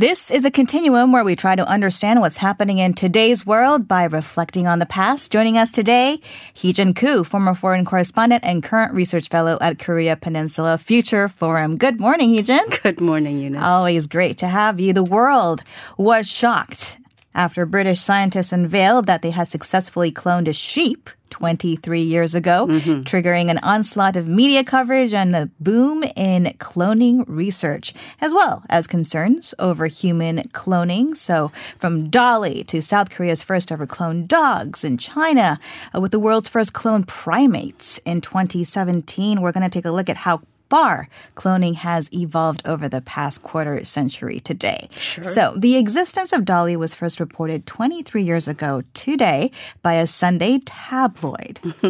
This is a continuum where we try to understand what's happening in today's world by reflecting on the past. Joining us today, Heejin Koo, former foreign correspondent and current research fellow at Korea Peninsula Future Forum. Good morning, Heejin. Good morning, Eunice. Always great to have you. The world was shocked after British scientists unveiled that they had successfully cloned a sheep 23 years ago, mm-hmm. triggering an onslaught of media coverage and a boom in cloning research, as well as concerns over human cloning. So, from Dolly to South Korea's first ever cloned dogs in China, uh, with the world's first cloned primates in 2017, we're going to take a look at how far cloning has evolved over the past quarter century today. Sure. So, the existence of Dolly was first reported 23 years ago today by a Sunday tabloid.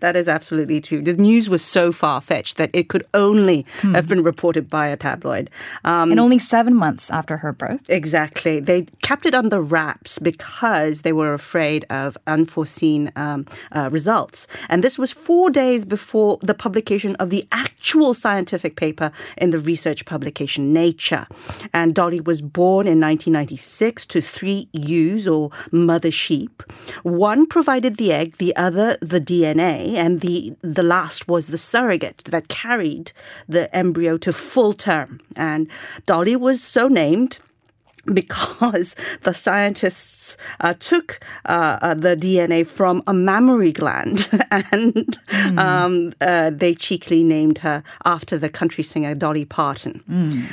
that is absolutely true. The news was so far fetched that it could only hmm. have been reported by a tabloid. Um, and only seven months after her birth. Exactly. They kept it under wraps because they were afraid of unforeseen um, uh, results. And this was four days before the public publication of the actual scientific paper in the research publication Nature. And Dolly was born in 1996 to three ewes or mother sheep. One provided the egg, the other the DNA, and the, the last was the surrogate that carried the embryo to full term. And Dolly was so named because the scientists uh, took uh, uh, the DNA from a mammary gland and mm. um, uh, they cheekily named her after the country singer Dolly Parton. Mm.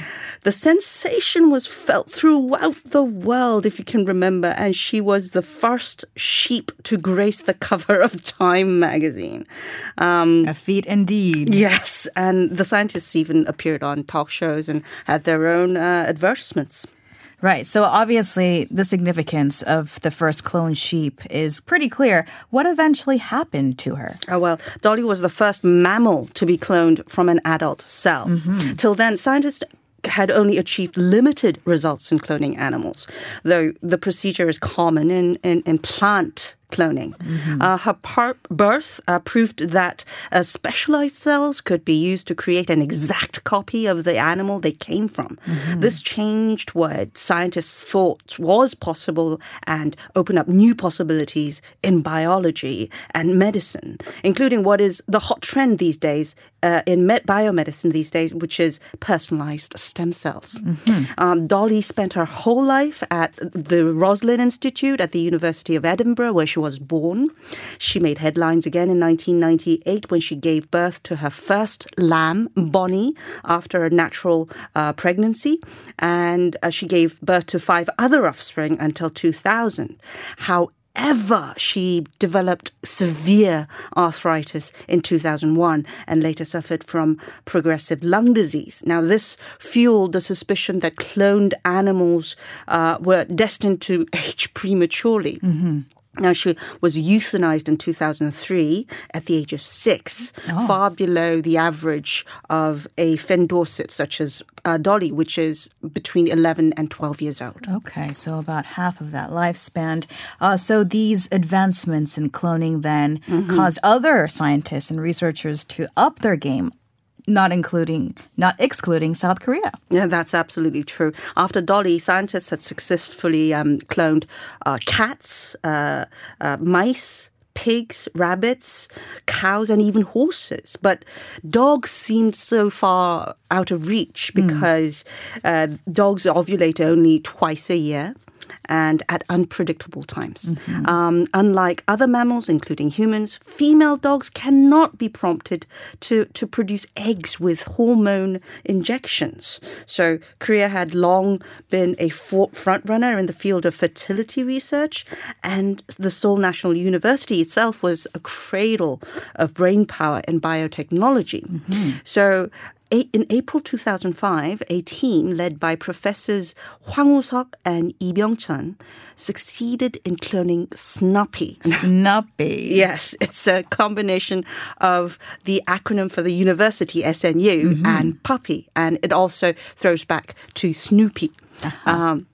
The sensation was felt throughout the world, if you can remember, and she was the first sheep to grace the cover of Time magazine. Um, a feat indeed. Yes, and the scientists even appeared on talk shows and had their own uh, advertisements. Right. So obviously, the significance of the first cloned sheep is pretty clear. What eventually happened to her? Oh, well, Dolly was the first mammal to be cloned from an adult cell. Mm-hmm. Till then, scientists had only achieved limited results in cloning animals, though the procedure is common in, in, in plant cloning. Mm-hmm. Uh, her par- birth uh, proved that uh, specialized cells could be used to create an exact copy of the animal they came from. Mm-hmm. This changed what scientists thought was possible and opened up new possibilities in biology and medicine, including what is the hot trend these days uh, in med- biomedicine these days, which is personalized stem cells. Mm-hmm. Um, Dolly spent her whole life at the Roslin Institute at the University of Edinburgh, where she was born. She made headlines again in 1998 when she gave birth to her first lamb, Bonnie, after a natural uh, pregnancy. And uh, she gave birth to five other offspring until 2000. However, ever. She developed severe arthritis in 2001 and later suffered from progressive lung disease. Now, this fueled the suspicion that cloned animals uh, were destined to age prematurely. Mm-hmm. Now, she was euthanized in 2003 at the age of six, oh. far below the average of a Finn Dorset, such as uh, Dolly, which is between 11 and 12 years old. Okay, so about half of that lifespan. Uh, so these advancements in cloning then mm-hmm. caused other scientists and researchers to up their game not including, not excluding South Korea. Yeah, that's absolutely true. After Dolly, scientists had successfully um, cloned uh, cats, uh, uh, mice, pigs, rabbits, cows, and even horses. But dogs seemed so far out of reach hmm. because mm. uh, dogs ovulate only twice a year and at unpredictable times. Mm-hmm. Um, unlike other mammals, including humans, female dogs cannot be prompted to, to produce eggs with hormone injections. So Korea had long been a front runner in the field of fertility research, and the Seoul National University itself was a cradle of brain power in biotechnology. Mm-hmm. So in April 2005, a team led by professors Hwang Woo-seok and Lee Byung-chun succeeded in cloning Snuppy. Snuppy. yes, it's a combination of the acronym for the university SNU mm-hmm. and puppy, and it also throws back to Snoopy. Uh-huh. Um,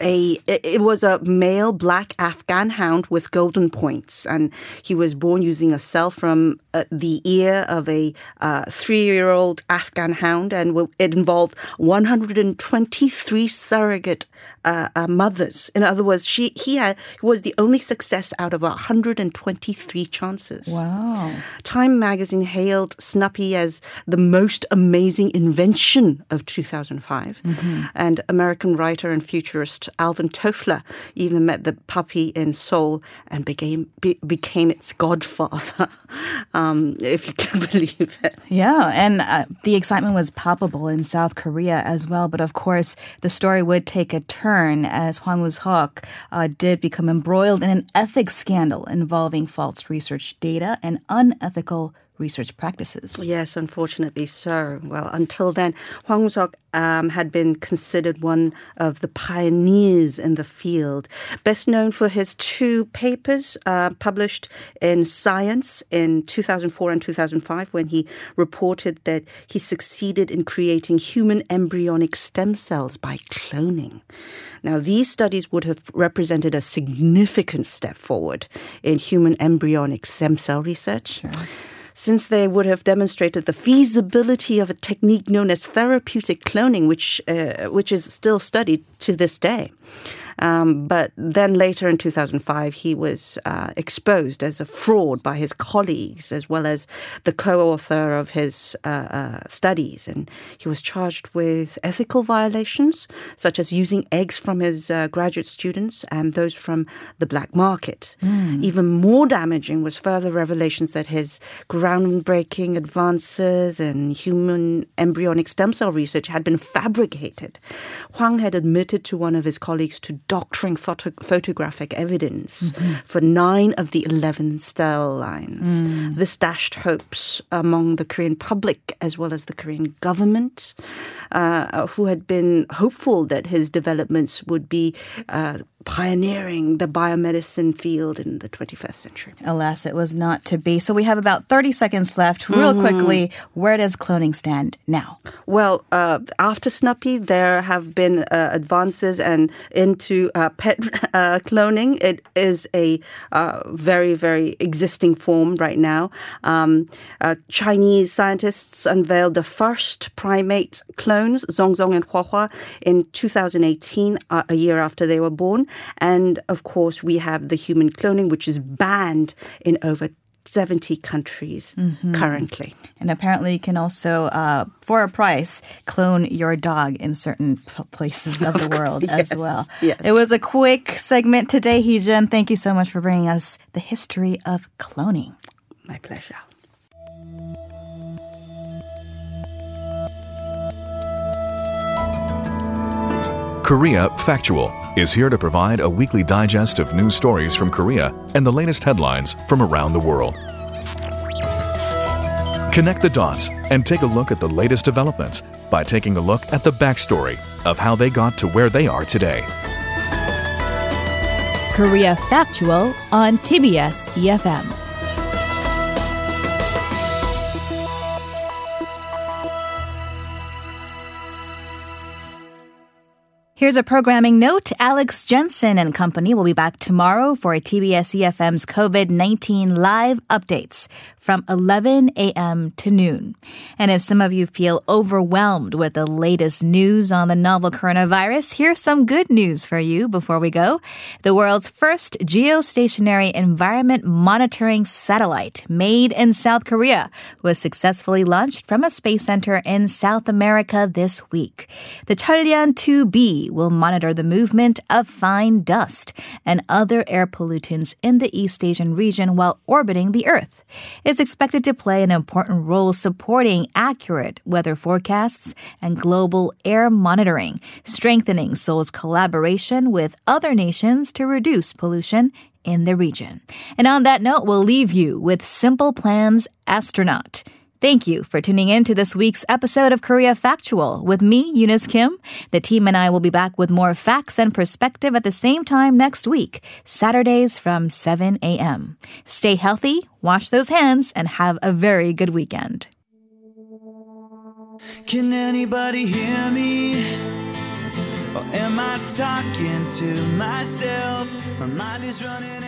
a it was a male black Afghan hound with golden points, and he was born using a cell from uh, the ear of a uh, three-year-old Afghan hound, and it involved 123 surrogate uh, uh, mothers. In other words, she he had was the only success out of 123 chances. Wow! Time magazine hailed Snuppy as the most amazing invention of 2005, mm-hmm. and American writer and futurist Alvin Toffler even met the puppy in Seoul and became be, became its godfather, um, if you can believe it. Yeah, and uh, the excitement was palpable in South Korea as well. But of course, the story would take a turn as Hwang Woo-seok uh, did become embroiled in an ethics scandal involving false research data and unethical research practices. Yes, unfortunately so. Well, until then, Hwang Woo-seok um, had been considered one of the pioneers in the field. Best known for his two papers uh, published in Science in 2004 and 2005 when he reported that he succeeded in creating human embryonic stem cells by cloning. Now, these studies would have represented a significant step forward in human embryonic stem cell research. Sure since they would have demonstrated the feasibility of a technique known as therapeutic cloning, which uh, which is still studied to this day. Um, but then later in 2005, he was uh, exposed as a fraud by his colleagues as well as the co-author of his uh, uh, studies, and he was charged with ethical violations such as using eggs from his uh, graduate students and those from the black market. Mm. Even more damaging was further revelations that his groundbreaking advances in human embryonic stem cell research had been fabricated. Hwang had admitted to one of his colleagues to doctoring photo- photographic evidence mm-hmm. for nine of the 11 cell lines. Mm. This dashed hopes among the Korean public as well as the Korean government, uh, who had been hopeful that his developments would be uh, pioneering the biomedicine field in the 21st century. Alas, it was not to be. So we have about 30 seconds left. Real mm-hmm. quickly, where does cloning stand now? Well, uh, after Snuppy, there have been uh, advances and into uh, pet uh, cloning. It is a uh, very, very existing form right now. Um, uh, Chinese scientists unveiled the first primate clones, Zhongzhong and Huahua, in 2018, a year after they were born. And of course, we have the human cloning, which is banned in over 70 countries mm-hmm. currently. And apparently, you can also, uh, for a price, clone your dog in certain p- places of the world yes, as well. Yes. It was a quick segment today, Heejun. Thank you so much for bringing us the history of cloning. My pleasure. Korea Factual is here to provide a weekly digest of news stories from Korea and the latest headlines from around the world. Connect the dots and take a look at the latest developments by taking a look at the backstory of how they got to where they are today. Korea Factual on TBS EFM. Here's a programming note. Alex Jensen and company will be back tomorrow for a TBS EFM's COVID-19 live updates from 11 a.m. to noon. And if some of you feel overwhelmed with the latest news on the novel coronavirus, here's some good news for you before we go. The world's first geostationary environment monitoring satellite made in South Korea was successfully launched from a space center in South America this week. The Chollian 2B will monitor the movement of fine dust and other air pollutants in the East Asian region while orbiting the Earth It's expected to play an important role supporting accurate weather forecasts and global air monitoring, strengthening Seoul's collaboration with other nations to reduce pollution in the region. And on that note, we'll leave you with Simple Plan's Astronaut. Thank you for tuning in to this week's episode of Korea Factual with me, Eunice Kim. The team and I will be back with more facts and perspective at the same time next week, Saturdays from 7 a.m. Stay healthy, wash those hands, and have a very good weekend. Can anybody hear me? Or Am I talking to myself? My mind is running